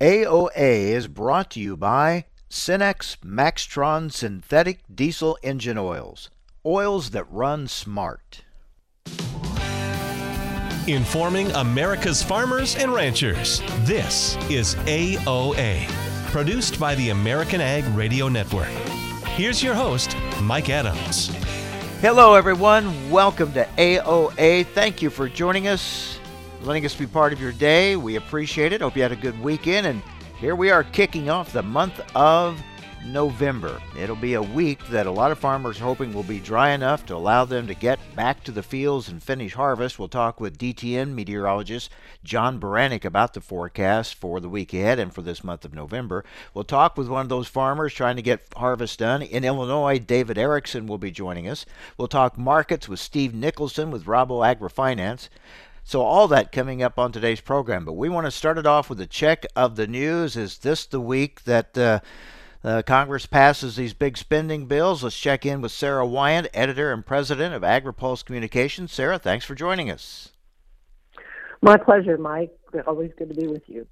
AOA is brought to you by Cenex Maxtron Synthetic Diesel Engine Oils. Oils that run smart. Informing America's farmers and ranchers. This is AOA, produced by the American Ag Radio Network. Here's your host, Mike Adams. Hello, everyone. Welcome to AOA. Thank you for joining us letting us be part of your day. We appreciate it. Hope you had a good weekend. And here we are kicking off the month of November. It'll be a week that a lot of farmers are hoping will be dry enough to allow them to get back to the fields and finish harvest. We'll talk with DTN meteorologist John Baranick about the forecast for the week ahead and for this month of November. We'll talk with one of those farmers trying to get harvest done in Illinois. David Erickson will be joining us. We'll talk markets with Steve Nicholson with Rabo AgriFinance. So, all that coming up on today's program. But we want to start it off with a check of the news. Is this the week that uh, uh, Congress passes these big spending bills? Let's check in with Sara Wyant, editor and president of AgriPulse Communications. Sara, thanks for joining us. My pleasure, Mike. Always good to be with you.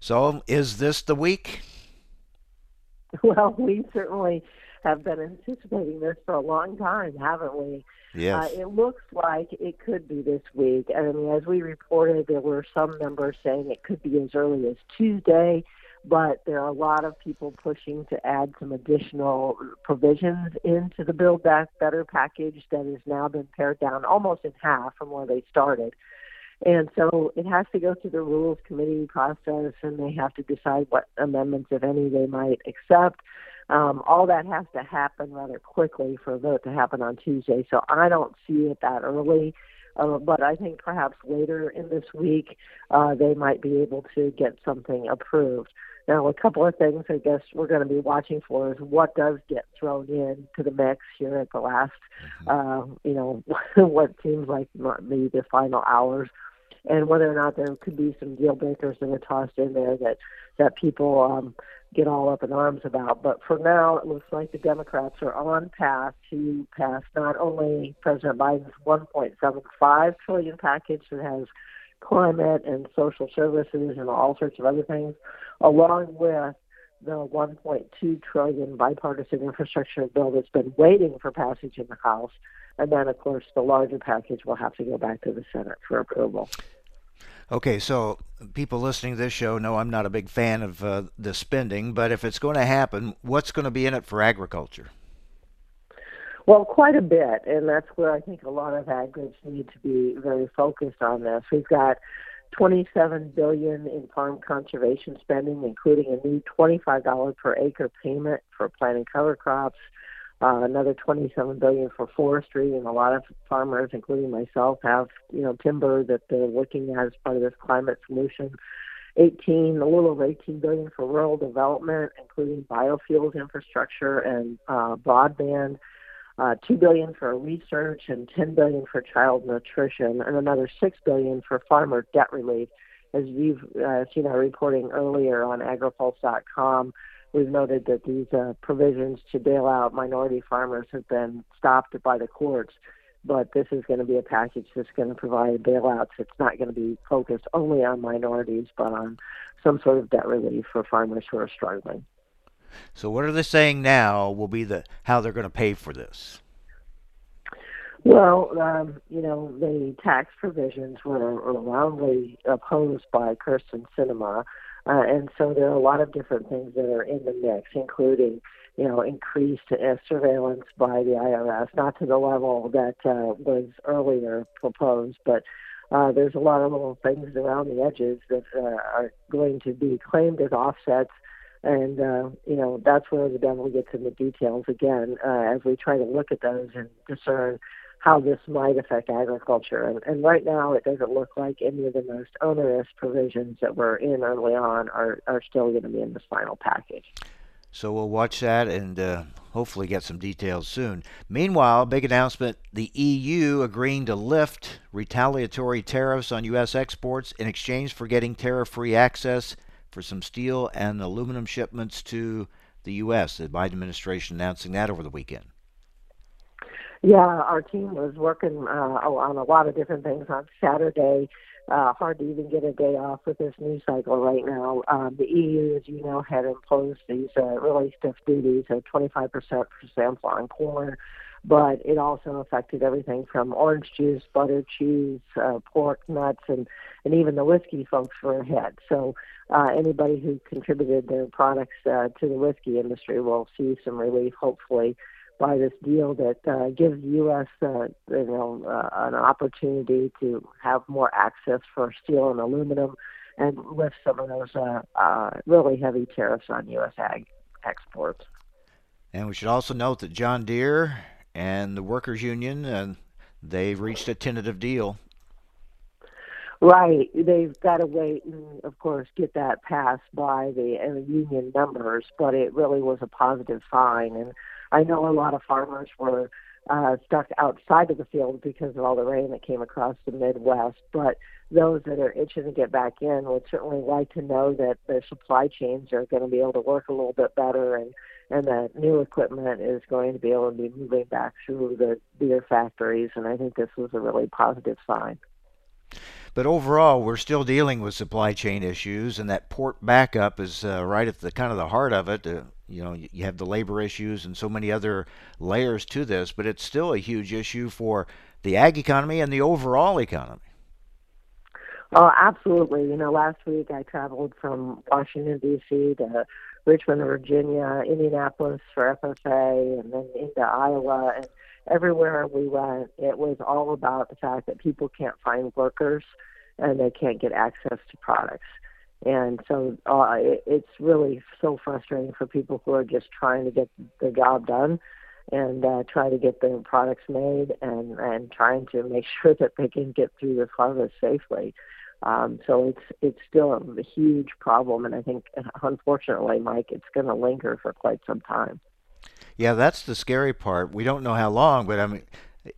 So, is this the week? Well, we certainly have been anticipating this for a long time, haven't we? Yes. Uh, it looks like it could be this week. And I mean, as we reported, there were some members saying it could be as early as Tuesday, but there are a lot of people pushing to add some additional provisions into the Build Back Better package that has now been pared down almost in half from where they started. And so it has to go through the Rules Committee process, and they have to decide what amendments, if any, they might accept. Um, all that has to happen rather quickly for a vote to happen on Tuesday. So I don't see it that early. Uh, but I think perhaps later in this week uh, they might be able to get something approved. Now, a couple of things I guess we're going to be watching for is what does get thrown in to the mix here at the last, uh, you know, what seems like maybe the final hours, and whether or not there could be some deal breakers that are tossed in there that that people um, get all up in arms about. But for now, it looks like the Democrats are on path to pass not only President Biden's 1.75 trillion package that has climate and social services and all sorts of other things, along with the 1.2 trillion bipartisan infrastructure bill that's been waiting for passage in the House. And then, of course, the larger package will have to go back to the Senate for approval. Okay, so people listening to this show know I'm not a big fan of uh, the spending, but if it's going to happen, what's going to be in it for agriculture? Well, quite a bit, and that's where I think a lot of ag groups need to be very focused on this. We've got 27 billion in farm conservation spending, including a new $25 per acre payment for planting cover crops uh, another 27 billion for forestry, and a lot of farmers, including myself, have you know timber that they're looking at as part of this climate solution. 18, a little over 18 billion for rural development, including biofuels infrastructure and uh, broadband. Uh, 2 billion for research and 10 billion for child nutrition, and another 6 billion for farmer debt relief. As you've uh, seen our reporting earlier on agripulse.com, We've noted that these uh, provisions to bail out minority farmers have been stopped by the courts, but this is going to be a package that's going to provide bailouts. It's not going to be focused only on minorities, but on some sort of debt relief for farmers who are struggling. So, what are they saying now will be the how they're going to pay for this? Well, um, you know, the tax provisions were roundly opposed by Kyrsten Sinema. Uh, and so there are a lot of different things that are in the mix, including, you know, increased uh, surveillance by the IRS, not to the level that uh, was earlier proposed, but uh, there's a lot of little things around the edges that uh, are going to be claimed as offsets. And, uh, you know, that's where the devil gets in the details again uh, as we try to look at those and discern how this might affect agriculture. And, and right now, it doesn't look like any of the most onerous provisions that were in early on are, are still going to be in this final package. So we'll watch that and uh, hopefully get some details soon. Meanwhile, big announcement the EU agreeing to lift retaliatory tariffs on U.S. exports in exchange for getting tariff free access for some steel and aluminum shipments to the U.S. The Biden administration announcing that over the weekend. Yeah, our team was working uh, on a lot of different things on Saturday. uh, hard to even get a day off with this news cycle right now. Um, the EU, as you know, had imposed these uh, really stiff duties of 25% for sample on corn, but it also affected everything from orange juice, butter, cheese, uh, pork, nuts, and, and even the whiskey folks were hit. So uh, anybody who contributed their products uh, to the whiskey industry will see some relief, hopefully, by this deal that uh, gives the U.S. Uh, you know uh, an opportunity to have more access for steel and aluminum, and lift some of those uh, uh, really heavy tariffs on U.S. ag exports. And we should also note that John Deere and the workers' union and they've reached a tentative deal. Right, they've got to wait and, of course, get that passed by the uh, union members. But it really was a positive sign, and I know a lot of farmers were uh, stuck outside of the field because of all the rain that came across the Midwest. But those that are itching to get back in would certainly like to know that their supply chains are going to be able to work a little bit better and and that new equipment is going to be able to be moving back through the Deere factories. And I think this was a really positive sign. But overall, we're still dealing with supply chain issues, and that port backup is uh, right at the kind of the heart of it. Uh, you know, you have the labor issues and so many other layers to this, but it's still a huge issue for the ag economy and the overall economy. Oh, absolutely. You know, last week I traveled from Washington D.C. to Richmond, Virginia, Indianapolis for FFA, and then into Iowa, and everywhere we went, it was all about the fact that people can't find workers and they can't get access to products. And so uh, it, it's really so frustrating for people who are just trying to get the job done and uh, try to get their products made and, and trying to make sure that they can get through this harvest safely. Um, so it's it's still a huge problem, and I think unfortunately, Mike, it's going to linger for quite some time. Yeah, that's the scary part. We don't know how long, but I mean,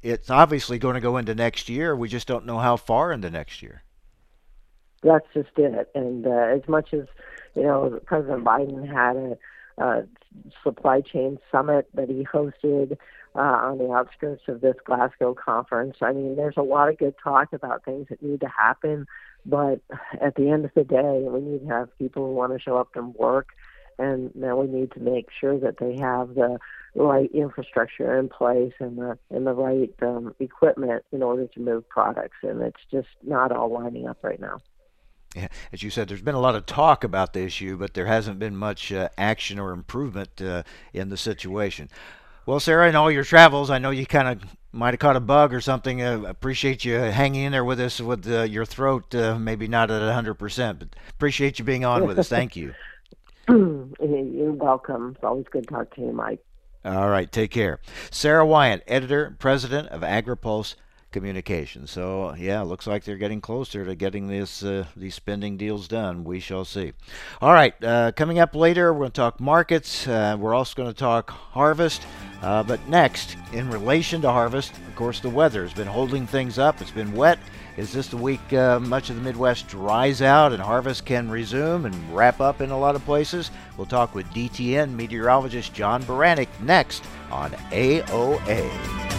it's obviously going to go into next year. We just don't know how far into next year. That's just it. And uh, as much as you know, President Biden had a, a supply chain summit that he hosted uh, on the outskirts of this Glasgow conference. I mean, there's a lot of good talk about things that need to happen, but at the end of the day, we need to have people who want to show up and work and now we need to make sure that they have the right infrastructure in place and the and the right um, equipment in order to move products. And it's just not all lining up right now. Yeah, as you said, there's been a lot of talk about the issue, but there hasn't been much uh, action or improvement uh, in the situation. Well, Sara, in all your travels, I know you kind of might have caught a bug or something. Uh, appreciate you hanging in there with us with uh, your throat, uh, maybe not at 100%, but appreciate you being on with us. Thank you. You're welcome. It's always good to talk to you, Mike. All right, take care. Sara Wyant, editor, president of AgriPulse Communications. So yeah, looks like they're getting closer to getting this uh, these spending deals done. We shall see. All right, uh, coming up later, we're going to talk markets. Uh, we're also going to talk harvest. Uh, but next, in relation to harvest, of course, the weather has been holding things up. It's been wet. Is this the week uh, much of the Midwest dries out and harvest can resume and wrap up in a lot of places? We'll talk with DTN meteorologist John Baranick next on AOA.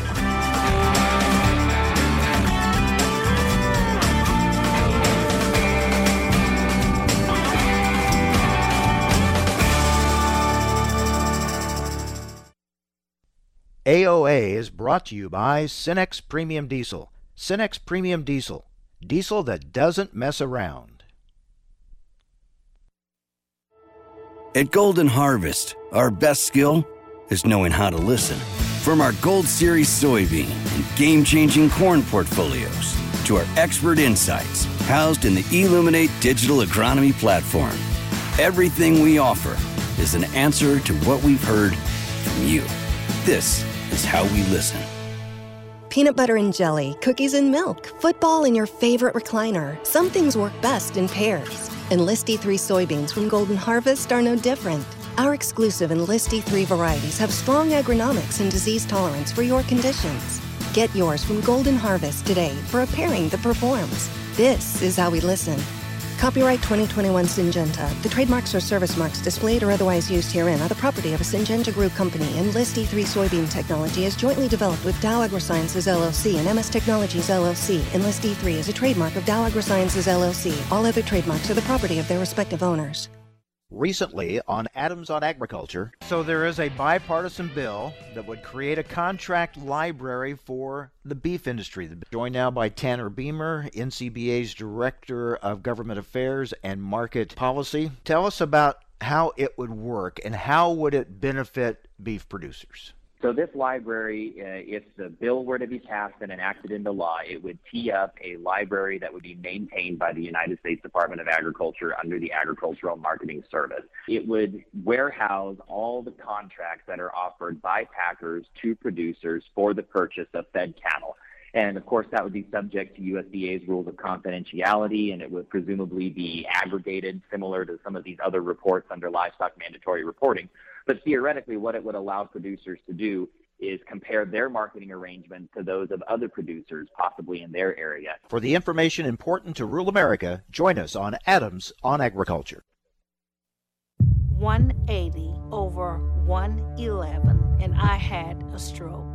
AOA is brought to you by Cenex Premium Diesel. Cenex Premium Diesel. Diesel that doesn't mess around. At Golden Harvest, our best skill is knowing how to listen. From our Gold Series soybean and game changing corn portfolios to our expert insights housed in the Illuminate digital agronomy platform, everything we offer is an answer to what we've heard from you. This is how we listen peanut butter and jelly, cookies and milk, football in your favorite recliner. Some things work best in pairs. Enlist E3 soybeans from Golden Harvest are no different. Our exclusive Enlist E3 varieties have strong agronomics and disease tolerance for your conditions. Get yours from Golden Harvest today for a pairing that performs. This is how we listen. Copyright 2021 Syngenta. The trademarks or service marks displayed or otherwise used herein are the property of a Syngenta Group company, Enlist E3 soybean technology is jointly developed with Dow AgroSciences LLC and MS Technologies LLC. Enlist E3 is a trademark of Dow AgroSciences LLC. All other trademarks are the property of their respective owners recently on Adams on Agriculture. So there is a bipartisan bill that would create a contract library for the beef industry. Joined now by Tanner Beymer, NCBA's Director of Government Affairs and Market Policy. Tell us about how it would work and how would it benefit beef producers? So this library, uh, if the bill were to be passed and enacted into law, it would tee up a library that would be maintained by the United States Department of Agriculture under the Agricultural Marketing Service. It would warehouse all the contracts that are offered by packers to producers for the purchase of fed cattle. And of course, that would be subject to USDA's rules of confidentiality, and it would presumably be aggregated similar to some of these other reports under livestock mandatory reporting. But theoretically, what it would allow producers to do is compare their marketing arrangements to those of other producers, possibly in their area. For the information important to rural America, join us on Adams on Agriculture. 180 over 111, and I had a stroke.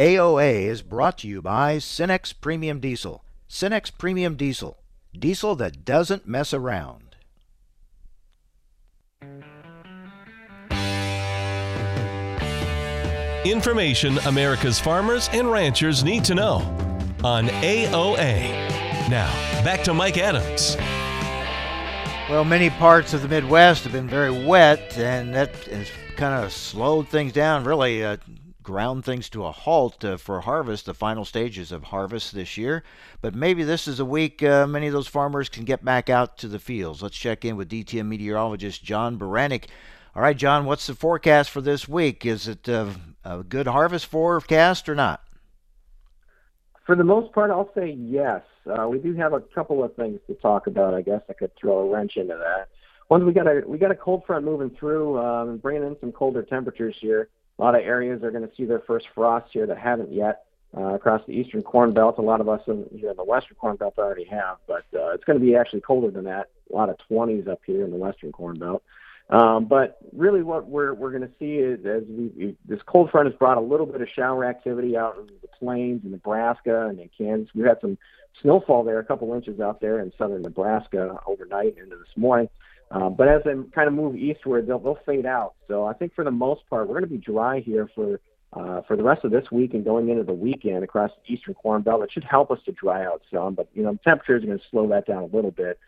AOA is brought to you by Cenex Premium Diesel. Cenex Premium Diesel. Diesel that doesn't mess around. Information America's farmers and ranchers need to know on AOA. Now, back to Mike Adams. Well, many parts of the Midwest have been very wet, and that has kind of slowed things down, really uh, ground things to a halt uh, for harvest, the final stages of harvest this year. But maybe this is a week uh, many of those farmers can get back out to the fields. Let's check in with DTN meteorologist John Baranick. All right, John, what's the forecast for this week? Is it uh, a good harvest forecast or not? For the most part, I'll say yes. Uh, we do have a couple of things to talk about. I guess I could throw a wrench into that. One, we got a we got a cold front moving through, um, bringing in some colder temperatures here. A lot of areas are going to see their first frost here that haven't yet. Uh, across the eastern corn belt, a lot of us in, here in the western corn belt already have, but uh, it's going to be actually colder than that. A lot of 20s up here in the western corn belt. Um, but really, what we're we're going to see is as we, we, this cold front has brought a little bit of shower activity out in the plains in Nebraska and in Kansas. We had some snowfall there, a couple inches out there in southern Nebraska overnight into this morning. Um, but as they kind of move eastward, they'll they'll fade out. So I think for the most part, we're going to be dry here for uh, for the rest of this week and going into the weekend across the eastern corn belt. It should help us to dry out some, but you know temperatures are going to slow that down a little bit.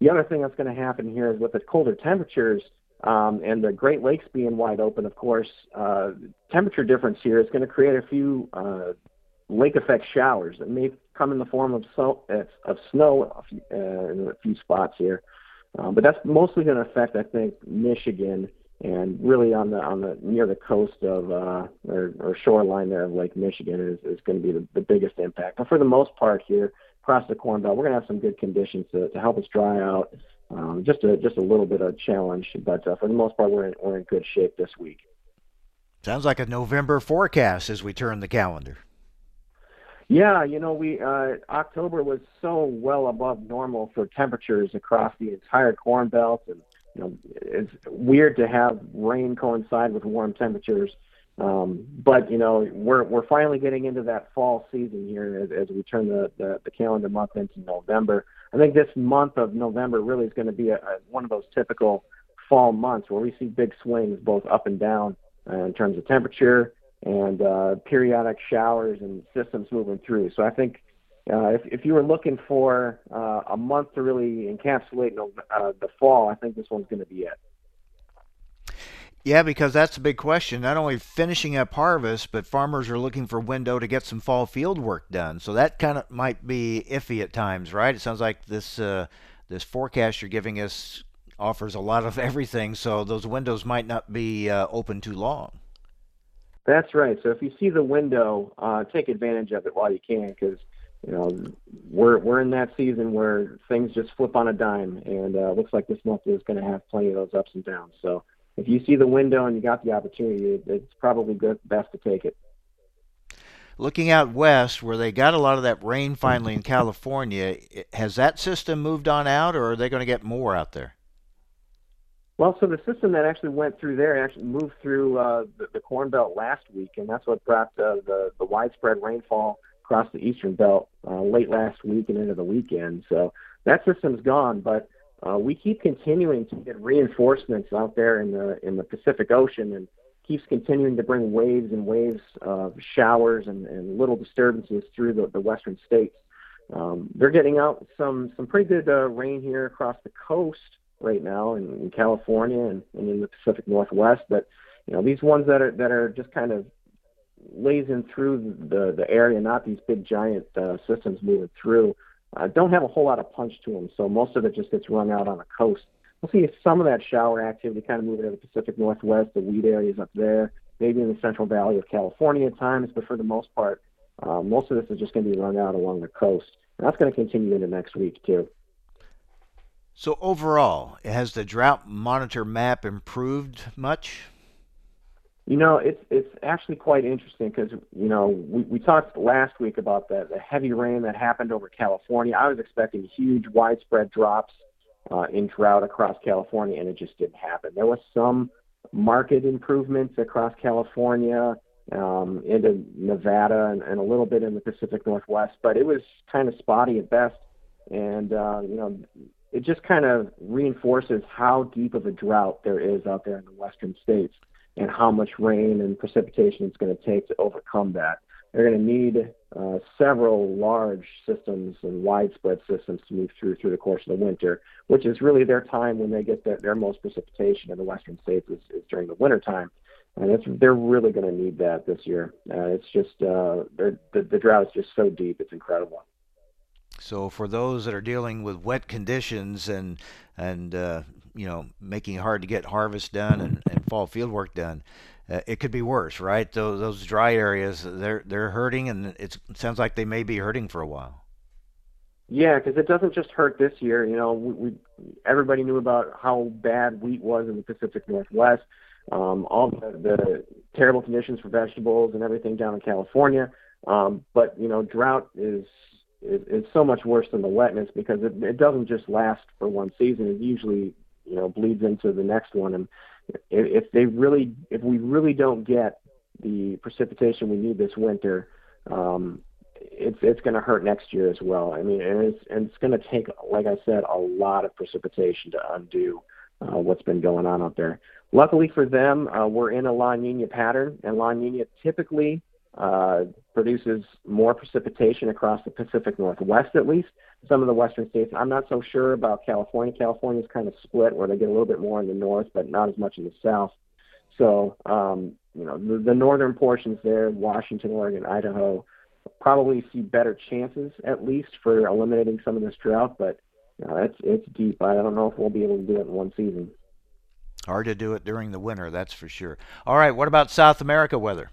The other thing that's going to happen here is with the colder temperatures, um, and the Great Lakes being wide open, of course, uh, temperature difference here is going to create a few uh, lake effect showers that may come in the form of, so, uh, of snow uh, in a few spots here. Um, but that's mostly going to affect, I think, Michigan and really on the on the near the coast of uh, or, or shoreline there of Lake Michigan is, is going to be the, the biggest impact. But for the most part here across the Corn Belt, we're going to have some good conditions to, to help us dry out um, just a just a little bit of a challenge, but uh, for the most part, we're in, we're in good shape this week. Sounds like a November forecast as we turn the calendar. Yeah, you know, we uh, October was so well above normal for temperatures across the entire Corn Belt, and you know, it's weird to have rain coincide with warm temperatures. Um, but you know, we're we're finally getting into that fall season here as, as we turn the, the the calendar month into November. I think this month of November really is going to be a, a, one of those typical fall months where we see big swings both up and down uh, in terms of temperature and uh, periodic showers and systems moving through. So I think uh, if, if you were looking for uh, a month to really encapsulate uh, the fall, I think this one's going to be it. Yeah, because that's a big question. Not only finishing up harvest, but farmers are looking for window to get some fall field work done. So that kind of might be iffy at times, right? It sounds like this uh, this forecast you're giving us offers a lot of everything, so those windows might not be uh, open too long. That's right. So if you see the window, uh, take advantage of it while you can, because you know we're we're in that season where things just flip on a dime, and uh, looks like this month is going to have plenty of those ups and downs. So if you see the window and you got the opportunity, it's probably good, best to take it. Looking out west, where they got a lot of that rain finally in California, has that system moved on out, or are they going to get more out there? Well, so the system that actually went through there actually moved through uh, the, the Corn Belt last week, and that's what brought uh, the the widespread rainfall across the Eastern Belt uh, late last week and into the weekend. So that system's gone, but uh, we keep continuing to get reinforcements out there in the in the Pacific Ocean, and keeps continuing to bring waves and waves of showers and, and little disturbances through the, the western states. Um, they're getting out some some pretty good uh, rain here across the coast right now in, in California and, and in the Pacific Northwest. But you know these ones that are that are just kind of lazing through the the area, not these big giant uh, systems moving through uh, don't have a whole lot of punch to them. So most of it just gets run out on the coast. We'll see some of that shower activity kind of moving to the Pacific Northwest, the wheat areas up there, maybe in the Central Valley of California at times, but for the most part, uh, most of this is just going to be run out along the coast. And that's going to continue into next week too. So overall, has the drought monitor map improved much? You know, it's it's actually quite interesting because you know we, we talked last week about the, the heavy rain that happened over California. I was expecting huge, widespread drops uh, in drought across California, and it just didn't happen. There was some market improvements across California, um, into Nevada, and, and a little bit in the Pacific Northwest, but it was kind of spotty at best. And uh, you know, it just kind of reinforces how deep of a drought there is out there in the western states and how much rain and precipitation it's going to take to overcome that. They're going to need uh, several large systems and widespread systems to move through through the course of the winter, which is really their time when they get their, their most precipitation in the western states is, is during the winter time. And it's, they're really going to need that this year. Uh, it's just uh, the, the drought is just so deep; it's incredible. So for those that are dealing with wet conditions and and uh, you know making it hard to get harvest done and, and fall field work done, uh, it could be worse, right? Those those dry areas they're they're hurting, and it sounds like they may be hurting for a while. Yeah, because it doesn't just hurt this year. You know, we, we everybody knew about how bad wheat was in the Pacific Northwest, um, all the, the terrible conditions for vegetables and everything down in California. Um, but you know, drought is is, is so much worse than the wetness because it, it doesn't just last for one season. It usually you know bleeds into the next one. And if, they really, if we really don't get the precipitation we need this winter, um, it's it's going to hurt next year as well. I mean, and it's and it's going to take, like I said, a lot of precipitation to undo uh, what's been going on out there. Luckily for them, uh, we're in a La Nina pattern, and La Nina typically uh, produces more precipitation across the Pacific Northwest, at least. Some of the western states. I'm not so sure about California. California's kind of split, where they get a little bit more in the north, but not as much in the south. So, um, you know, the, the northern portions there, Washington, Oregon, Idaho, probably see better chances, at least, for eliminating some of this drought. But you know, it's it's deep. I don't know if we'll be able to do it in one season. Hard to do it during the winter, that's for sure. All right, what about South America weather?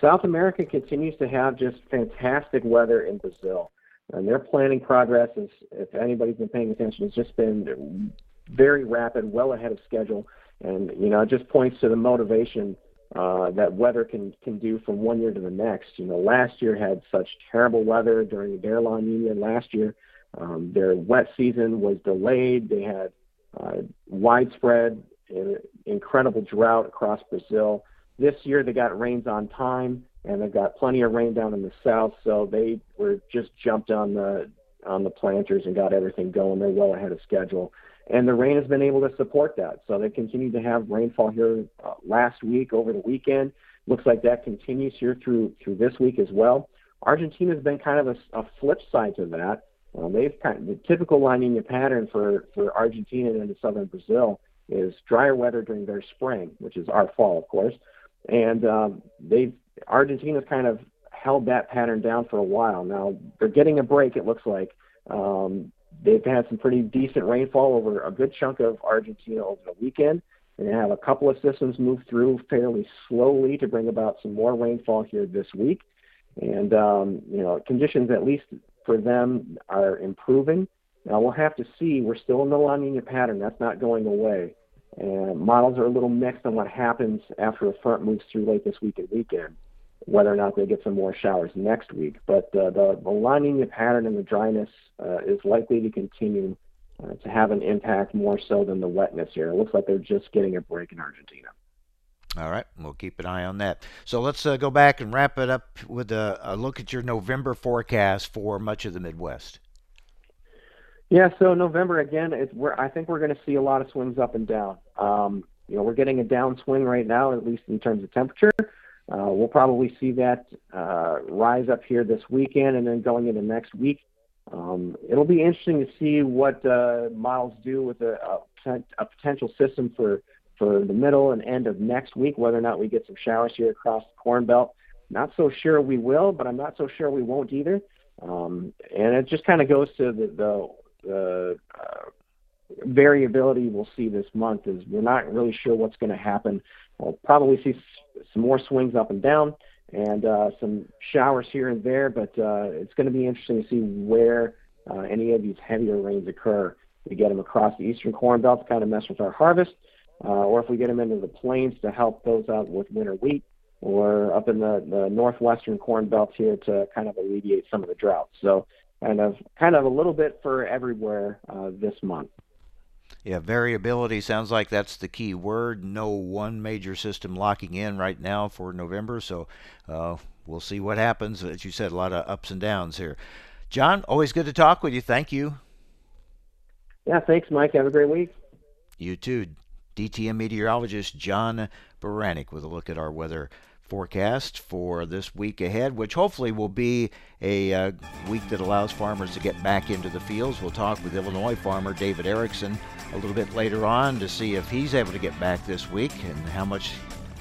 South America continues to have just fantastic weather in Brazil. And their planning progress is, if anybody's been paying attention, has just been very rapid, well ahead of schedule. And, you know, it just points to the motivation uh, that weather can, can do from one year to the next. You know, last year had such terrible weather during their La Nina last year. Um, their wet season was delayed. They had uh, widespread, uh, incredible drought across Brazil. This year they got rains on time, and they've got plenty of rain down in the south, so they were just jumped on the on the planters and got everything going. They're well ahead of schedule, and the rain has been able to support that. So they continue to have rainfall here uh, last week over the weekend. Looks like that continues here through through this week as well. Argentina's been kind of a, a flip side to that. Um, they've kind of, the typical La Nina pattern for for Argentina and into southern Brazil is drier weather during their spring, which is our fall, of course. And um, they've Argentina's kind of held that pattern down for a while. Now they're getting a break. It looks like um, they've had some pretty decent rainfall over a good chunk of Argentina over the weekend. And they have a couple of systems move through fairly slowly to bring about some more rainfall here this week. And um, you know, conditions at least for them are improving. Now we'll have to see. We're still in the La Nina pattern. That's not going away. And models are a little mixed on what happens after a front moves through late this week and weekend, whether or not they get some more showers next week. But uh, the, the La Nina pattern and the dryness uh, is likely to continue uh, to have an impact more so than the wetness here. It looks like they're just getting a break in Argentina. All right, we'll keep an eye on that. So let's uh, go back and wrap it up with a, a look at your November forecast for much of the Midwest. Yeah, so November again, it's, we're, I think we're going to see a lot of swings up and down. Um, you know, we're getting a downswing right now, at least in terms of temperature. Uh, we'll probably see that uh, rise up here this weekend, and then going into next week. Um, it'll be interesting to see what uh, models do with a, a, a potential system for for the middle and end of next week, whether or not we get some showers here across the Corn Belt. Not so sure we will, but I'm not so sure we won't either. Um, and it just kind of goes to the, the the uh, variability we'll see this month is we're not really sure what's going to happen. We'll probably see some more swings up and down and uh, some showers here and there, but uh, it's going to be interesting to see where uh, any of these heavier rains occur. We get them across the eastern corn belt to kind of mess with our harvest, uh, or if we get them into the plains to help those out with winter wheat, or up in the, the northwestern corn belt here to kind of alleviate some of the drought. So kind of kind of a little bit for everywhere uh, this month. Yeah, variability sounds like that's the key word. No one major system locking in right now for November, so uh, we'll see what happens. As you said, a lot of ups and downs here. John, always good to talk with you. Thank you. Yeah, thanks, Mike. Have a great week. You too. DTN meteorologist John Baranick with a look at our weather forecast for this week ahead, which hopefully will be a uh, week that allows farmers to get back into the fields. We'll talk with Illinois farmer David Erickson a little bit later on to see if he's able to get back this week and how much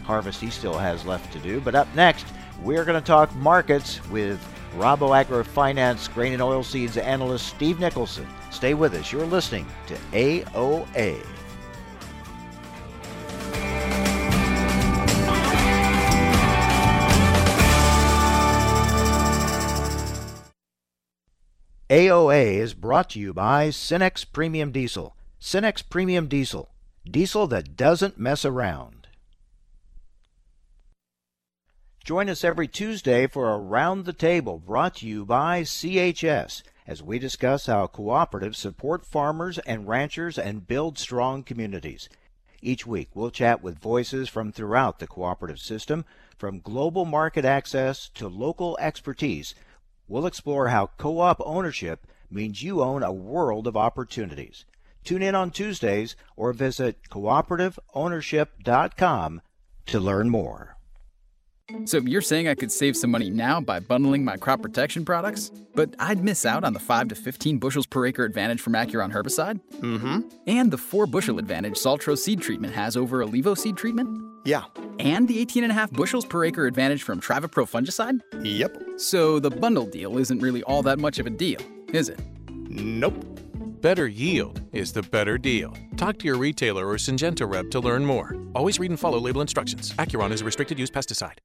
harvest he still has left to do. But up next, we're going to talk markets with Rabo Finance grain and oilseeds analyst Steve Nicholson. Stay with us. You're listening to AOA. AOA is brought to you by Cenex Premium Diesel. Cenex Premium Diesel. Diesel that doesn't mess around. Join us every Tuesday for Around the Table brought to you by CHS as we discuss how cooperatives support farmers and ranchers and build strong communities. Each week we'll chat with voices from throughout the cooperative system, from global market access to local expertise We'll explore how co op ownership means you own a world of opportunities. Tune in on Tuesdays or visit cooperativeownership.com to learn more. So you're saying I could save some money now by bundling my crop protection products? But I'd miss out on the 5 to 15 bushels per acre advantage from Acuron herbicide? Mm-hmm. And the 4 bushel advantage Saltro seed treatment has over Ilevo seed treatment? Yeah. And the 18 and a half bushels per acre advantage from Trivapro fungicide? Yep. So the bundle deal isn't really all that much of a deal, is it? Nope. Better yield is the better deal. Talk to your retailer or Syngenta rep to learn more. Always read and follow label instructions. Acuron is a restricted use pesticide.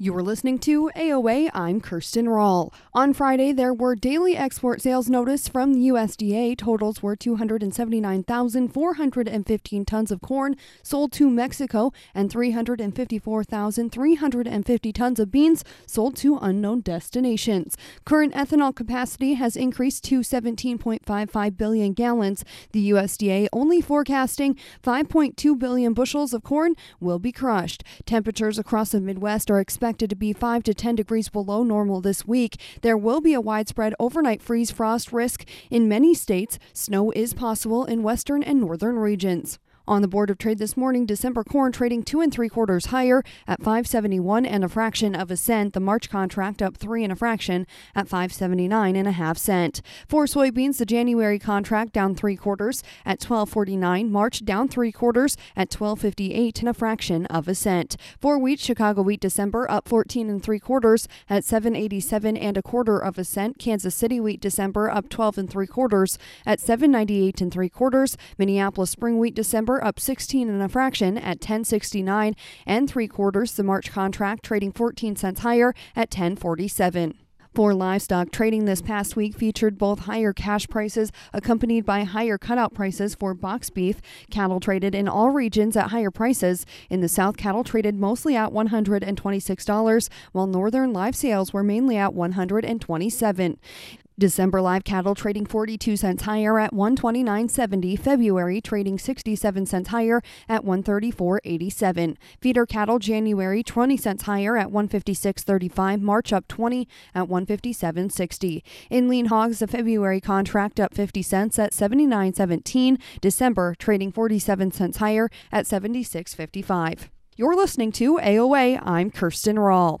You're listening to AOA. I'm Kirsten Rahl. On Friday, there were daily export sales notice from the USDA. Totals were 279,415 tons of corn sold to Mexico and 354,350 tons of beans sold to unknown destinations. Current ethanol capacity has increased to 17.55 billion gallons. The USDA only forecasting 5.2 billion bushels of corn will be crushed. Temperatures across the Midwest are expected expected to be 5 to 10 degrees below normal this week. There will be a widespread overnight freeze frost risk in many states. Snow is possible in western and northern regions. On the Board of Trade this morning, December corn trading two and three quarters higher at 571 and a fraction of a cent. The March contract up three and a fraction at 579 and a half cent. For soybeans, the January contract down three quarters at 1249. March down three quarters at 1258 and a fraction of a cent. For wheat, Chicago wheat December up 14 and three quarters at 787 and a quarter of a cent. Kansas City wheat December up 12 and three quarters at 798 and three quarters. Minneapolis spring wheat Up 16 and a fraction at 1069 and three quarters. The March contract trading 14 cents higher at 1047. For livestock, trading this past week featured both higher cash prices accompanied by higher cutout prices for box beef. Cattle traded in all regions at higher prices. In the South, cattle traded mostly at $126, while northern live sales were mainly at $127. December live cattle trading 42 cents higher at 129.70. February trading 67 cents higher at 134.87. Feeder cattle January 20 cents higher at 156.35. March up 20 at 157.60. In lean hogs, the February contract up 50 cents at 79.17. December trading 47 cents higher at 76.55. You're listening to AOA. I'm Kirsten Rawl.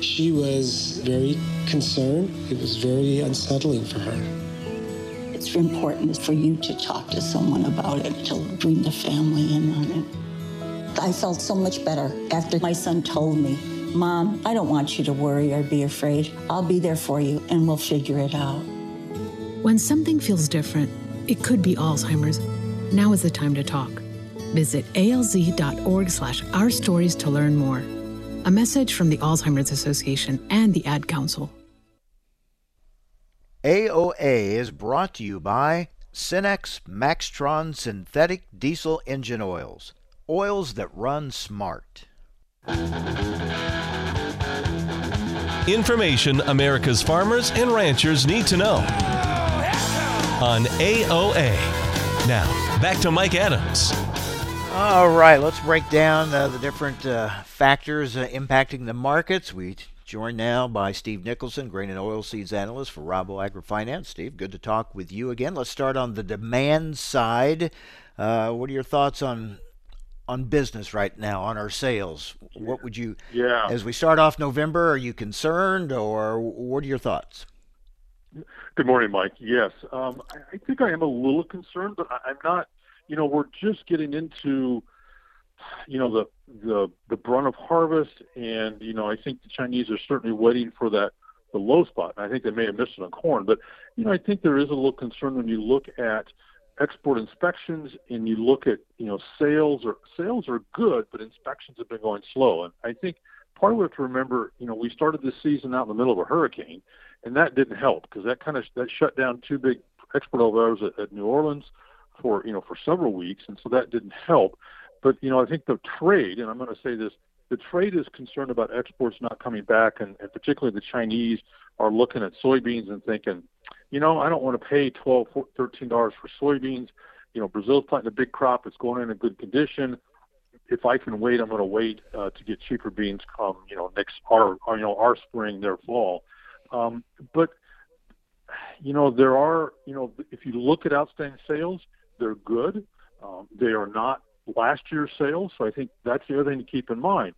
She was very concerned. It was very unsettling for her. It's important for you to talk to someone about it, to bring the family in on it. I felt so much better after my son told me, Mom, I don't want you to worry or be afraid. I'll be there for you and we'll figure it out. When something feels different, it could be Alzheimer's. Now is the time to talk. Visit alz.org slash our stories to learn more. A message from the Alzheimer's Association and the Ad Council. AOA is brought to you by Cenex Maxtron Synthetic Diesel Engine Oils. Oils that run smart. Information America's farmers and ranchers need to know on AOA. Now, back to Mike Adams. All right, let's break down uh, the different uh, factors uh, impacting the markets. We joined now by Steve Nicholson, grain and oilseeds analyst for Rabo AgriFinance. Steve, good to talk with you again. Let's start on the demand side. Uh, what are your thoughts on on business right now, on our sales? What would you, yeah. as we start off November, are you concerned or what are your thoughts? Good morning, Mike. Yes, um, I, I think I am a little concerned, but I, I'm not. You know, we're just getting into, you know, the the the brunt of harvest, and you know, I think the Chinese are certainly waiting for that the low spot. I think they may have missed it on corn, but you know, I think there is a little concern when you look at export inspections and you look at you know sales or sales are good, but inspections have been going slow. And I think part of what to remember, you know, we started this season out in the middle of a hurricane, and that didn't help because that kind of that shut down two big export elevators at, at New Orleans for you know for several weeks, and so that didn't help. But you know, I think the trade, and I'm going to say this, the trade is concerned about exports not coming back, and, and particularly the Chinese are looking at soybeans and thinking, you know, I don't want to pay twelve, thirteen dollars for soybeans. You know, Brazil's planting a big crop; it's going in a good condition. If I can wait, I'm going to wait uh, to get cheaper beans come, you know, next our, our you know our spring, their fall. Um, but you know, there are, you know, if you look at outstanding sales, they're good. Um, they are not last year's sales, so I think that's the other thing to keep in mind.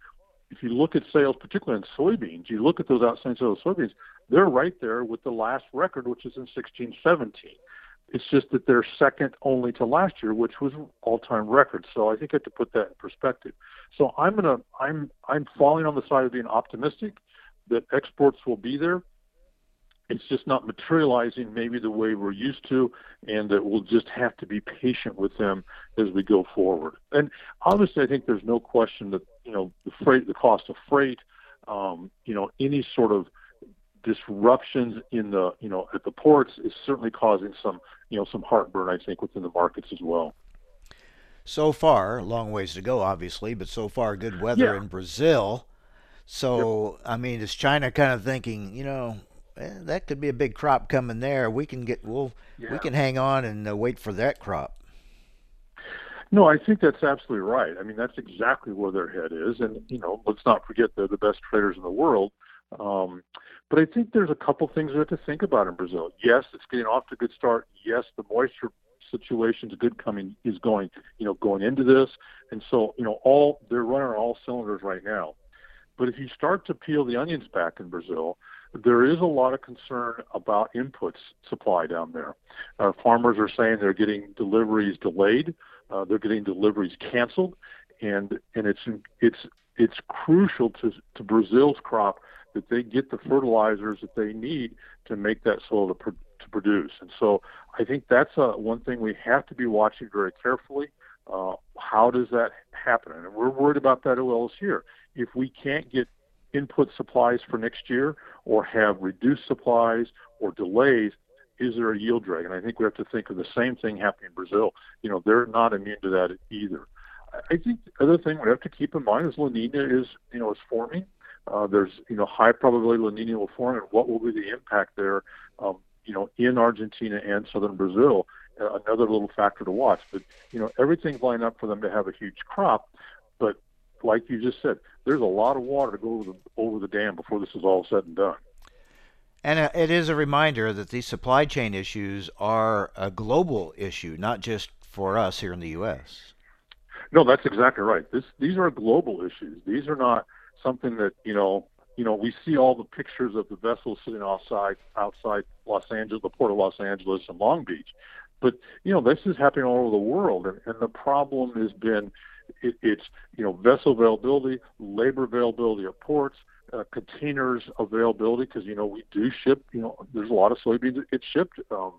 If you look at sales, particularly in soybeans, you look at those outstanding sales of soybeans, they're right there with the last record, which is in 1617. It's just that they're second only to last year, which was all-time record. So I think I have to put that in perspective. So I'm gonna, I'm, I'm falling on the side of being optimistic that exports will be there it's just not materializing maybe the way we're used to, and that we'll just have to be patient with them as we go forward. And obviously, I think there's no question that you know the freight, the cost of freight, um, you know, any sort of disruptions in the you know at the ports is certainly causing some you know some heartburn I think within the markets as well. So far, long ways to go, obviously, but so far good weather Yeah. in Brazil. So I mean, is China kind of thinking, you know, eh, that could be a big crop coming there. We can get, we'll, we can hang on and uh, wait for that crop. No, I think that's absolutely right. I mean, that's exactly where their head is, and you know, let's not forget they're the best traders in the world. Um, but I think there's a couple things we have to think about in Brazil. Yes, it's getting off to a good start. Yes, the moisture situation is good coming is going, you know, going into this, and so you know, all they're running on all cylinders right now. But if you start to peel the onions back in Brazil, there is a lot of concern about inputs supply down there. Uh, farmers are saying they're getting deliveries delayed, uh, they're getting deliveries canceled, and and it's it's it's crucial to to Brazil's crop that they get the fertilizers that they need to make that soil to, pro- to produce. And so I think that's uh, one thing we have to be watching very carefully. Uh, how does that happen? And we're worried about that as well as here. If we can't get input supplies for next year or have reduced supplies or delays, is there a yield drag? And I think we have to think of the same thing happening in Brazil. You know, they're not immune to that either. I- think the other thing we have to keep in mind is La Nina is, you know, is forming. Uh, there's, you know, high probability La Nina will form, and what will be the impact there, um, you know, in Argentina and southern Brazil? Uh, another little factor to watch. But you know, everything's lined up for them to have a huge crop. Like you just said, there's a lot of water to go over the over the dam before this is all said and done. And uh, it is a reminder that these supply chain issues are a global issue, not just for us here in the U.S. No, that's exactly right. This these are global issues. These are not something that you know. You know, we see all the pictures of the vessels sitting outside outside Los Angeles, the port of Los Angeles and Long Beach, but you know this is happening all over the world, and, and the problem has been it, it's you know vessel availability, labor availability at ports, uh, containers availability because you know we do ship. You know, there's a lot of soybeans get shipped um,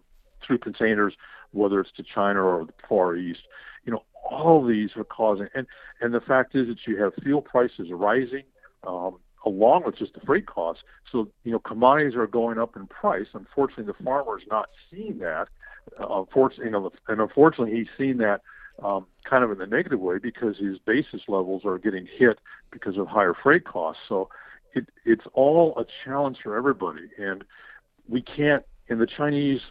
through containers, whether it's to China or the Far East. You know, all these are causing, and and the fact is that you have fuel prices rising. Um, along with just the freight costs. So, you know, commodities are going up in price. Unfortunately, the farmer's not seeing that. Uh, unfortunately, you know, and unfortunately, he's seen that um, kind of in the negative way because his basis levels are getting hit because of higher freight costs. So, it, it's all a challenge for everybody, and we can't. And the Chinese,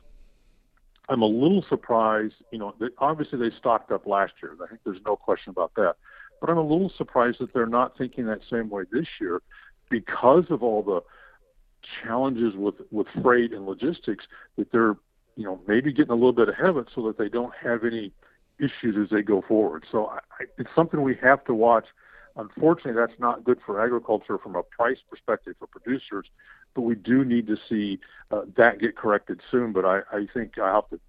I'm a little surprised. You know, that obviously they stocked up last year. I think there's no question about that. But I'm a little surprised that they're not thinking that same way this year, because of all the challenges with with freight and logistics. That they're you know maybe getting a little bit ahead of it so that they don't have any issues as they go forward. So I, I, it's something we have to watch. Unfortunately, that's not good for agriculture from a price perspective for producers, but we do need to see uh, that get corrected soon. But I, I think I have to,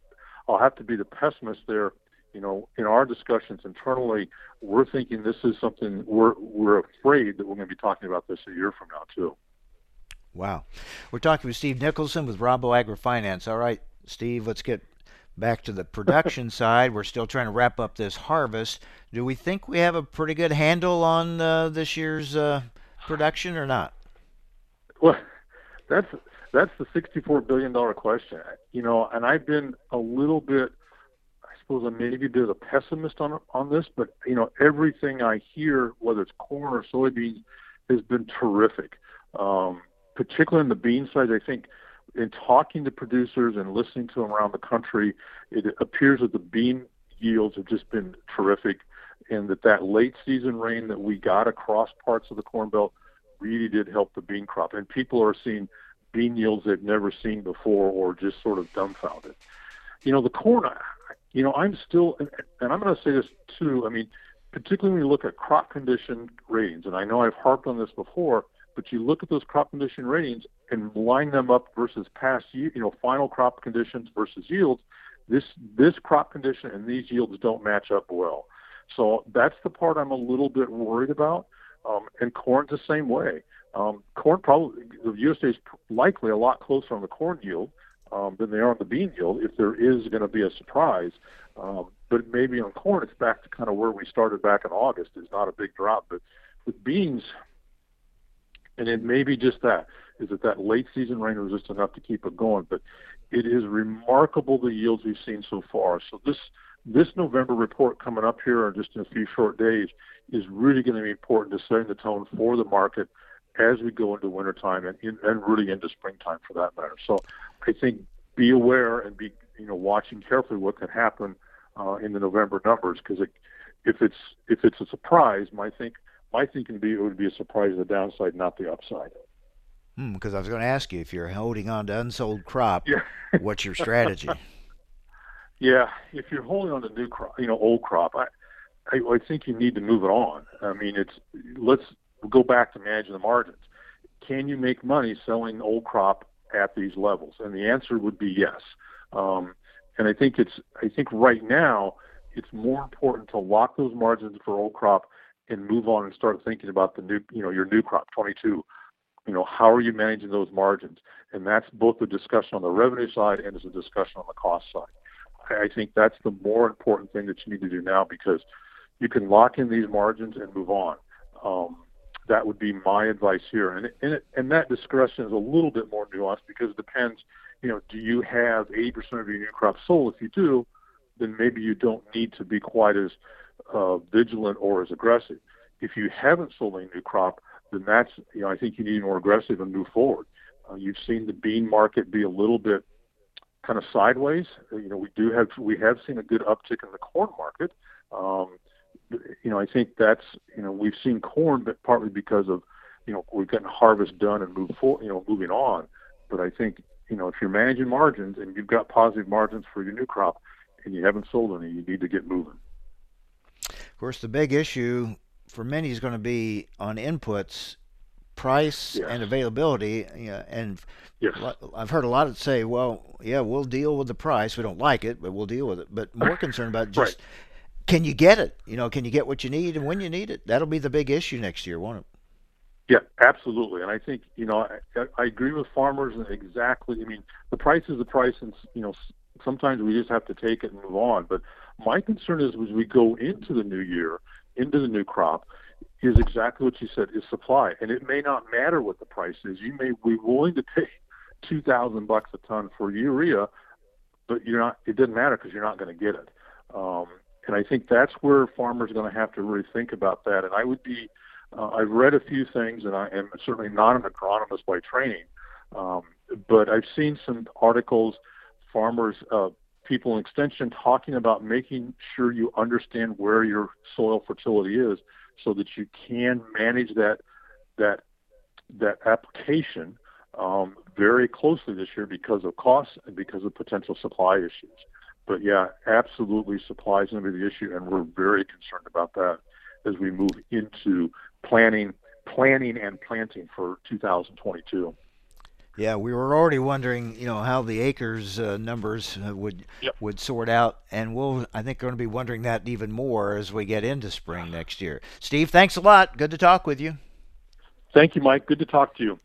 I'll have to be the pessimist there. You know, in our discussions internally, we're thinking this is something we're we're afraid that we're going to be talking about this a year from now too. Wow. We're talking with Steve Nicholson with Rabo AgriFinance. All right, Steve, let's get back to the production side. We're still trying to wrap up this harvest. Do we think we have a pretty good handle on uh, this year's uh, production or not? Well, that's that's the sixty-four billion dollar question. You know, and I've been a little bit, I suppose, I'm maybe a bit of a pessimist on on this, but you know, everything I hear, whether it's corn or soybeans, has been terrific. Um, particularly on the bean side, I think in talking to producers and listening to them around the country, it appears that the bean yields have just been terrific, and that that late season rain that we got across parts of the Corn Belt really did help the bean crop. And people are seeing bean yields they've never seen before, or just sort of dumbfounded. You know, the corn. You know, I'm still, and, I'm going to say this too. I mean, particularly when you look at crop condition ratings, and I know I've harped on this before but you look at those crop condition ratings and line them up versus past you know, final crop conditions versus yields. This this crop condition and these yields don't match up well. So that's the part I'm a little bit worried about. Um, and corn's the same way. Um, corn probably the USDA is likely a lot closer on the corn yield um, than they are on the bean yield if there is going to be a surprise. Um, but maybe on corn, it's back to kind of where we started back in August. Is not a big drop, but with beans, And it may be just that. Is that that late season rain was just enough to keep it going? But it is remarkable the yields we've seen so far. So this this November report coming up here in just in a few short days is really going to be important to setting the tone for the market as we go into wintertime and, and really into springtime for that matter. So I think be aware and be you know watching carefully what could happen uh, in the November numbers because if it's if it's a surprise, my think my thinking would be it would be a surprise the downside, not the upside. Because hmm, I was going to ask you if you're holding on to unsold crop, yeah. what's your strategy? yeah, if you're holding on to new crop, you know, old crop, I, I, I think you need to move it on. I mean, it's let's go back to managing the margins. Can you make money selling old crop at these levels? And the answer would be yes. Um, and I think it's I think right now it's more important to lock those margins for old crop and move on and start thinking about the new you know your new crop 22 you know how are you managing those margins? And that's both a discussion on the revenue side and as a discussion on the cost side. I think that's the more important thing that you need to do now because you can lock in these margins and move on. Um, that would be my advice here. And and, it, and that discussion is a little bit more nuanced because it depends you know, do you have 80% of your new crop sold? If you do, then maybe you don't need to be quite as uh, vigilant or as aggressive. If you haven't sold any new crop, then that's, you know, I think you need to be more aggressive and move forward. Uh, you've seen the bean market be a little bit kind of sideways. Uh, you know, we do have, we have seen a good uptick in the corn market. Um, you know, I think that's, you know, we've seen corn, but partly because of, you know, we've gotten harvest done and move forward, you know, moving on. But I think you know, if you're managing margins and you've got positive margins for your new crop and you haven't sold any, you need to get moving. Of course, the big issue for many is going to be on inputs, price yes. and availability. Yeah, and yes. I've heard a lot of say, well, yeah, we'll deal with the price. We don't like it, but we'll deal with it. But more concerned about just right. can you get it? You know, can you get what you need and when you need it? That'll be the big issue next year, won't it? Yeah, absolutely. And I think you know I, I agree with farmers exactly. I mean, the price is the price, and you know sometimes we just have to take it and move on. But my concern is as we go into the new year, into the new crop, is exactly what you said is supply, and it may not matter what the price is. You may be willing to pay two thousand bucks a ton for urea, but you're not. It doesn't matter because you're not going to get it. Um, and I think that's where farmers are going to have to really think about that. And I would be uh, I've read a few things, and I am certainly not an agronomist by training, um, but I've seen some articles, farmers, uh, people in extension talking about making sure you understand where your soil fertility is, so that you can manage that that that application um, very closely this year because of costs and because of potential supply issues. But yeah, absolutely, supply is going to be the issue, and we're very concerned about that as we move into planning, planning and planting for 2022. Yeah, we were already wondering, you know, how the acres uh, numbers uh, would yep. would sort out, and we'll, I think, going to be wondering that even more as we get into spring next year. Steve, thanks a lot. Good to talk with you. Thank you, Mike. Good to talk to you.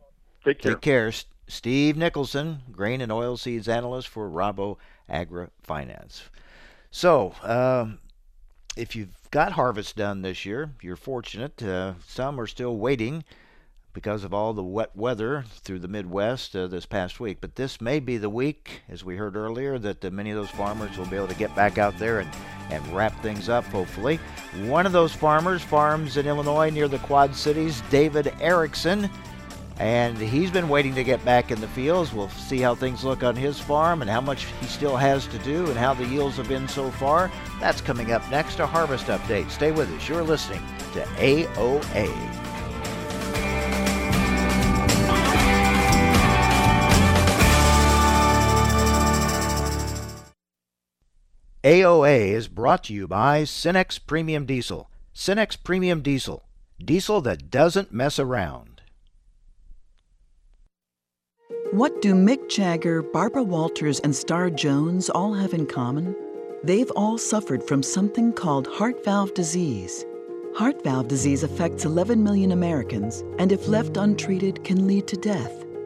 Take care. Take care. Steve Nicholson, grain and oilseeds analyst for Rabo Agri Finance. So, um, if you've got harvest done this year, you're fortunate. Uh, some are still waiting because of all the wet weather through the Midwest uh, this past week. But this may be the week, as we heard earlier, that uh, many of those farmers will be able to get back out there and, and wrap things up, hopefully. One of those farmers farms in Illinois near the Quad Cities, David Erickson and he's been waiting to get back in the fields. We'll see how things look on his farm and how much he still has to do and how the yields have been so far. That's coming up next, a harvest update. Stay with us. You're listening to AOA. AOA is brought to you by Cenex Premium Diesel. Cenex Premium Diesel. Diesel that doesn't mess around. What do Mick Jagger, Barbara Walters, and Star Jones all have in common? They've all suffered from something called heart valve disease. Heart valve disease affects 11 million Americans and, if left untreated, can lead to death.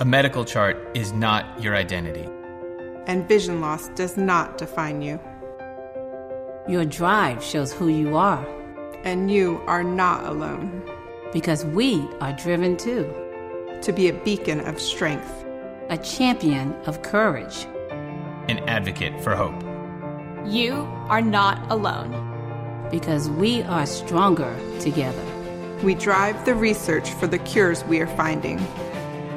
A medical chart is not your identity. And vision loss does not define you. Your drive shows who you are. And you are not alone. Because we are driven too. To be a beacon of strength, a champion of courage, an advocate for hope. You are not alone. Because we are stronger together. We drive the research for the cures we are finding.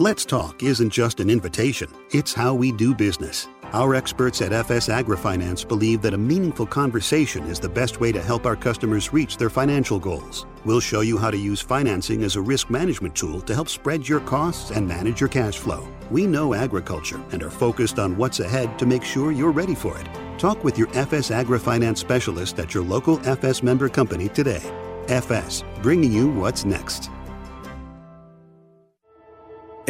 Let's Talk isn't just an invitation, it's how we do business. Our experts at FS AgriFinance believe that a meaningful conversation is the best way to help our customers reach their financial goals. We'll show you how to use financing as a risk management tool to help spread your costs and manage your cash flow. We know agriculture and are focused on what's ahead to make sure you're ready for it. Talk with your FS AgriFinance specialist at your local FS member company today. FS, bringing you what's next.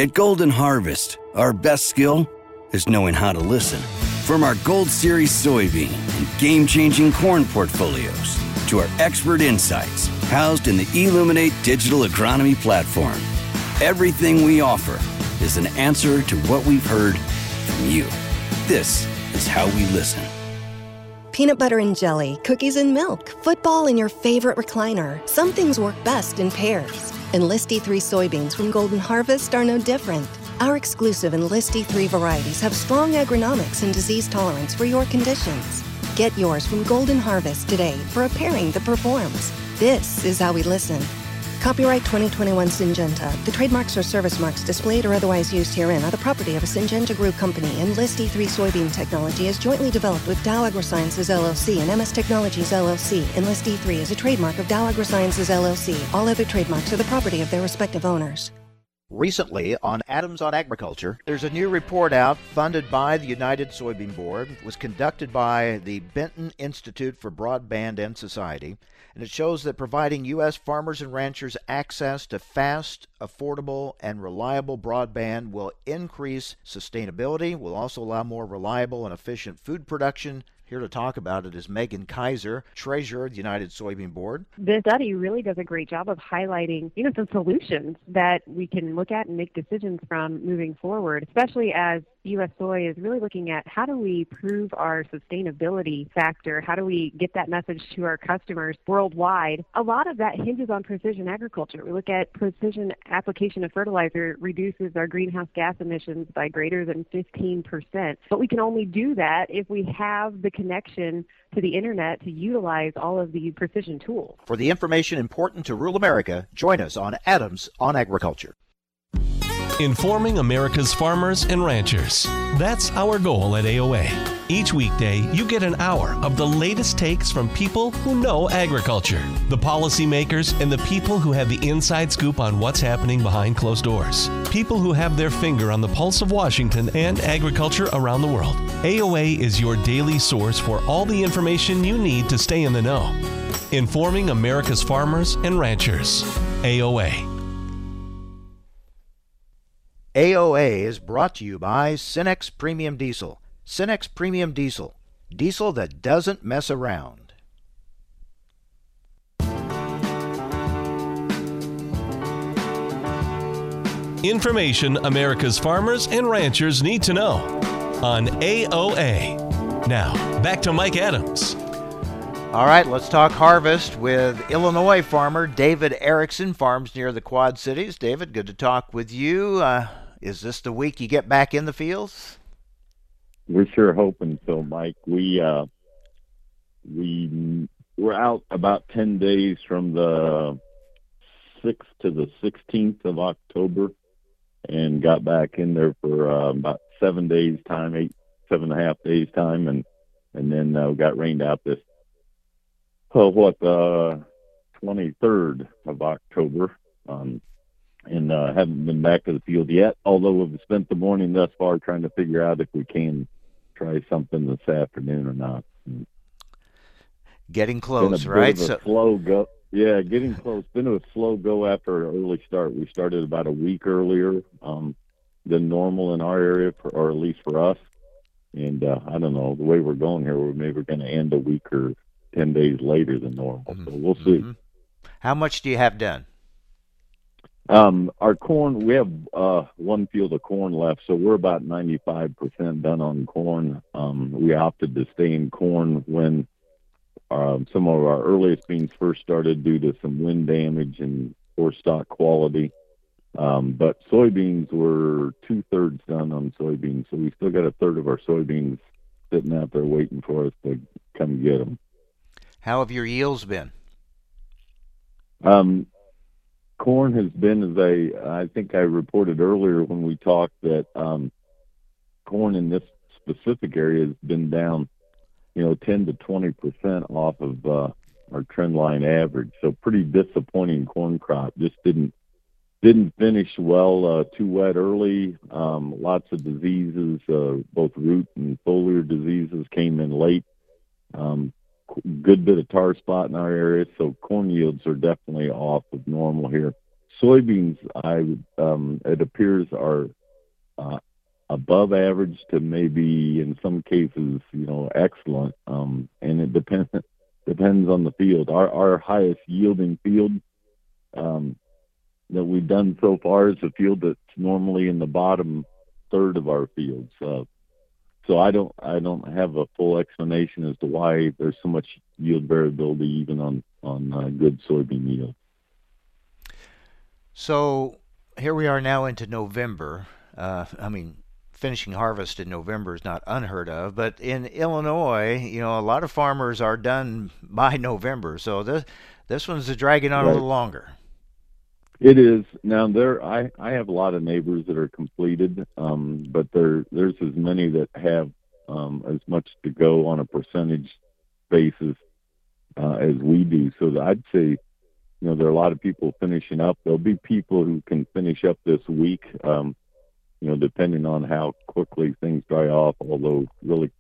At Golden Harvest, our best skill is knowing how to listen. From our Gold Series soybean and game changing corn portfolios to our expert insights housed in the Illuminate digital agronomy platform, everything we offer is an answer to what we've heard from you. This is how we listen. Peanut butter and jelly, cookies and milk, football in your favorite recliner. Some things work best in pairs. Enlist E3 soybeans from Golden Harvest are no different. Our exclusive Enlist E3 varieties have strong agronomics and disease tolerance for your conditions. Get yours from Golden Harvest today for a pairing that performs. This is how we listen. Copyright 2021 Syngenta. The trademarks or service marks displayed or otherwise used herein are the property of a Syngenta Group company, Enlist E3 soybean technology is jointly developed with Dow AgroSciences LLC and MS Technologies LLC. Enlist E3 is a trademark of Dow AgroSciences LLC. All other trademarks are the property of their respective owners. Recently on Adams on Agriculture, there's a new report out funded by the United Soybean Board, was conducted by the Benton Institute for Broadband and Society, and it shows that providing U.S. farmers and ranchers access to fast, affordable, and reliable broadband will increase sustainability, will also allow more reliable and efficient food production, here to talk about it is Megan Kaiser, treasurer of the United Soybean Board. The study really does a great job of highlighting, you know, some solutions that we can look at and make decisions from moving forward, especially as U.S. Soy is really looking at how do we prove our sustainability factor? How do we get that message to our customers worldwide? A lot of that hinges on precision agriculture. We look at precision application of fertilizer reduces our greenhouse gas emissions by greater than 15%. But we can only do that if we have the connection to the internet to utilize all of the precision tools. For the information important to rural America, join us on Adams on Agriculture. Informing America's farmers and ranchers. That's our goal at AOA. Each weekday, you get an hour of the latest takes from people who know agriculture, the policymakers, and the people who have the inside scoop on what's happening behind closed doors. People who have their finger on the pulse of Washington and agriculture around the world. AOA is your daily source for all the information you need to stay in the know. Informing America's farmers and ranchers. AOA. AOA is brought to you by Cenex Premium Diesel. Cenex Premium Diesel. Diesel that doesn't mess around. Information America's farmers and ranchers need to know on AOA. Now, back to Mike Adams. All right, let's talk harvest with Illinois farmer David Erickson, farms near the Quad Cities. David, good to talk with you. Uh, is this the week you get back in the fields? We're sure hoping so, Mike. We uh, we we're out about ten days from the sixth to the sixteenth of October, and got back in there for uh, about seven days time, eight seven and a half days time, and and then uh, got rained out this oh what the twenty third of October. Um, and uh, haven't been back to the field yet. Although we've spent the morning thus far trying to figure out if we can try something this afternoon or not. Getting close, right? A slow go. Yeah, getting close. Been a slow go after an early start. We started about a week earlier um, than normal in our area, for, or at least for us. And uh, I don't know the way we're going here. We're maybe going to end a week or ten days later than normal. Mm-hmm. So we'll see. How much do you have done? Um, our corn, we have uh, one field of corn left, so we're about 95% done on corn. Um, we opted to stay in corn when um, some of our earliest beans first started due to some wind damage and poor stalk quality. Um, but soybeans were two thirds done on soybeans, so we still got a third of our soybeans sitting out there waiting for us to come get them. How have your yields been? Um, corn has been, as I I think I reported earlier when we talked that um, corn in this specific area has been down, you know, 10 to 20 percent off of uh, our trend line average. So pretty disappointing corn crop. Just didn't didn't finish well. Uh, too wet early. Um, lots of diseases, uh, both root and foliar diseases, came in late. Um, good bit of tar spot in our area, so corn yields are definitely off of normal here. Soybeans, I um, it appears are uh, above average to maybe in some cases, you know, excellent. Um, and it depends depends on the field. Our our highest yielding field um, that we've done so far is a field that's normally in the bottom third of our fields. Uh, so I don't I don't have a full explanation as to why there's so much yield variability even on on uh, good soybean yield. So here we are now into November. Uh, I mean, finishing harvest in November is not unheard of, but in Illinois, you know, a lot of farmers are done by November. So this this one's dragging on Right. a little longer. It is now there. I I have a lot of neighbors that are completed, um, but there there's as many that have um, as much to go on a percentage basis uh, as we do. So I'd say, you know, there are a lot of people finishing up. There'll be people who can finish up this week, um, you know, depending on how quickly things dry off. Although really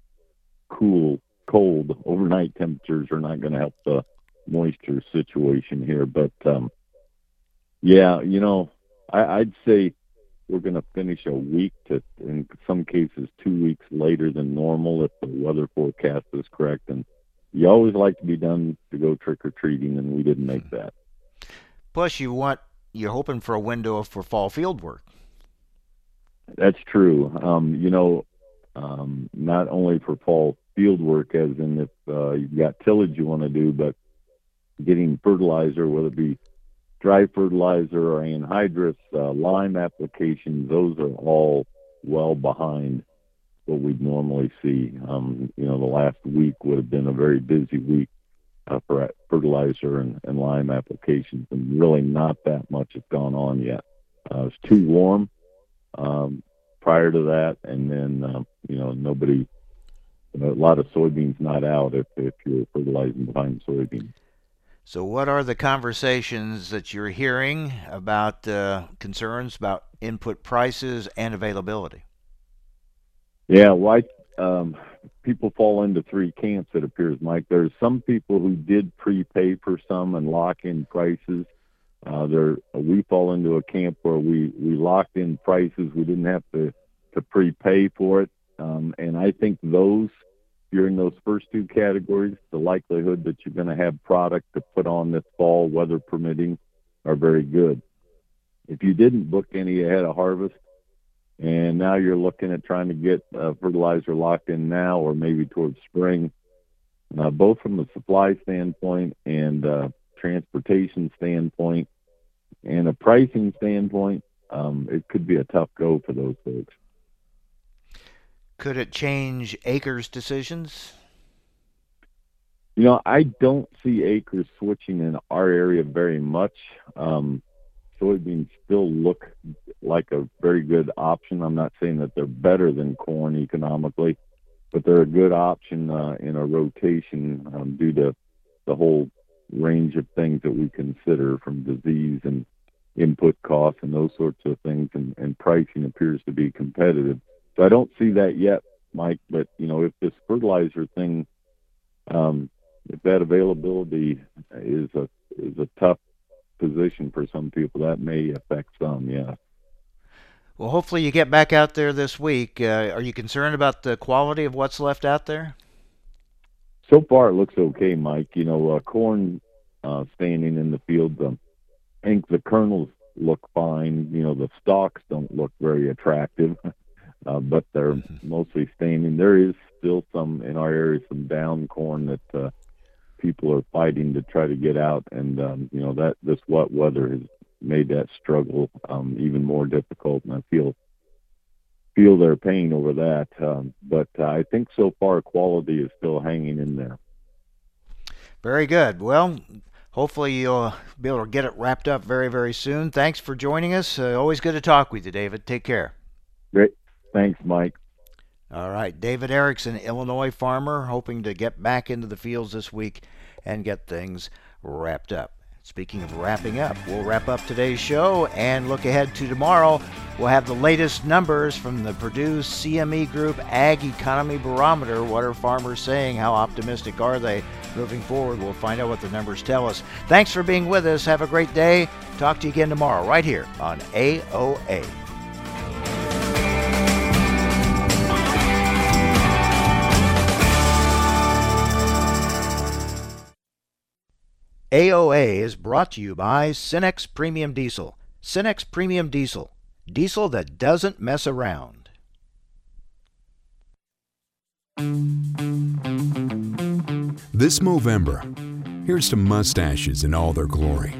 cool, cold overnight temperatures are not going to help the moisture situation here, but. Um, yeah, you know, I, I'd say we're going to finish a week to, in some cases, two weeks later than normal if the weather forecast is correct. And you always like to be done to go trick or treating, and we didn't make that. Plus, you want you're hoping for a window for fall field work. That's true. Um, you know, um, not only for fall field work, as in if uh, you've got tillage you want to do, but getting fertilizer, whether it be dry fertilizer or anhydrous, uh, lime applications, those are all well behind what we'd normally see. Um, you know, the last week would have been a very busy week uh, for fertilizer and, and lime applications, and really not that much has gone on yet. Uh, it's too warm um, prior to that, and then uh, you know nobody. A lot of soybeans not out if if you're fertilizing behind soybeans. So, what are the conversations that you're hearing about uh, concerns about input prices and availability? Yeah, why um, people fall into three camps, it appears, Mike. There's some people who did prepay for some and lock in prices. Uh, there, we fall into a camp where we, we locked in prices. We didn't have to, to prepay for it. Um, and I think those, you're in those first two categories, the likelihood that you're going to have product to put on this fall, weather permitting, are very good. If you didn't book any ahead of harvest, and now you're looking at trying to get uh, fertilizer locked in now or maybe towards spring. Uh, both from a supply standpoint and uh, transportation standpoint and a pricing standpoint, um, it could be a tough go for those folks. Could it change acres decisions? You know, I don't see acres switching in our area very much. Um, soybeans still look like a very good option. I'm not saying that they're better than corn economically, but they're a good option uh, in a rotation um, due to the whole range of things that we consider from disease and input costs and those sorts of things, and, and pricing appears to be competitive. So I don't see that yet, Mike. But you know, if this fertilizer thing, um, if that availability is a is a tough position for some people, that may affect some. Yeah. Well, hopefully you get back out there this week. Uh, are you concerned about the quality of what's left out there? So far, it looks okay, Mike. You know, uh, corn uh, standing in the field. Um, I think the kernels look fine. You know, the stalks don't look very attractive, uh, but they're mm-hmm. mostly standing. There is still some in our area, some down corn that uh, people are fighting to try to get out, and um, you know that this wet weather has made that struggle um, even more difficult, and I feel feel their pain over that. Um, but uh, I think so far quality is still hanging in there. Very good. Well, hopefully you'll be able to get it wrapped up very, very soon. Thanks for joining us. Uh, always good to talk with you, David. Take care. Great. Thanks, Mike. All right. David Erickson, Illinois farmer, hoping to get back into the fields this week and get things wrapped up. Speaking of wrapping up, we'll wrap up today's show and look ahead to tomorrow. We'll have the latest numbers from the Purdue CME Group Ag Economy Barometer. What are farmers saying? How optimistic are they moving forward? We'll find out what the numbers tell us. Thanks for being with us. Have a great day. Talk to you again tomorrow, right here on AOA. AOA is brought to you by Cenex Premium Diesel. Cenex Premium Diesel. Diesel that doesn't mess around. This Movember, here's to mustaches in all their glory.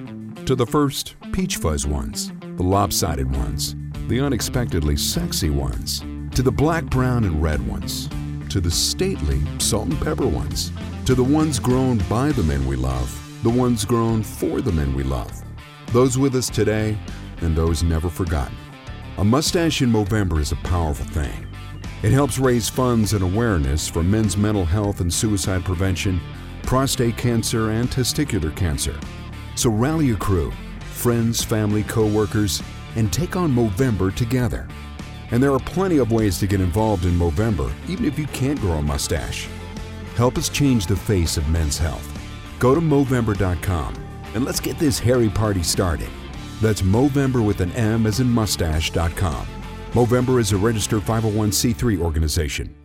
To the first, peach fuzz ones, the lopsided ones, the unexpectedly sexy ones, to the black, brown, and red ones, to the stately salt and pepper ones, to the ones grown by the men we love the ones grown for the men we love, those with us today and those never forgotten. A mustache in Movember is a powerful thing. It helps raise funds and awareness for men's mental health and suicide prevention, prostate cancer, and testicular cancer. So rally a crew, friends, family, co-workers, and take on Movember together. And there are plenty of ways to get involved in Movember, even if you can't grow a mustache. Help us change the face of men's health. Go to Movember.com and let's get this hairy party started. That's Movember with an M as in mustache.com. Movember is a registered 501c3 organization.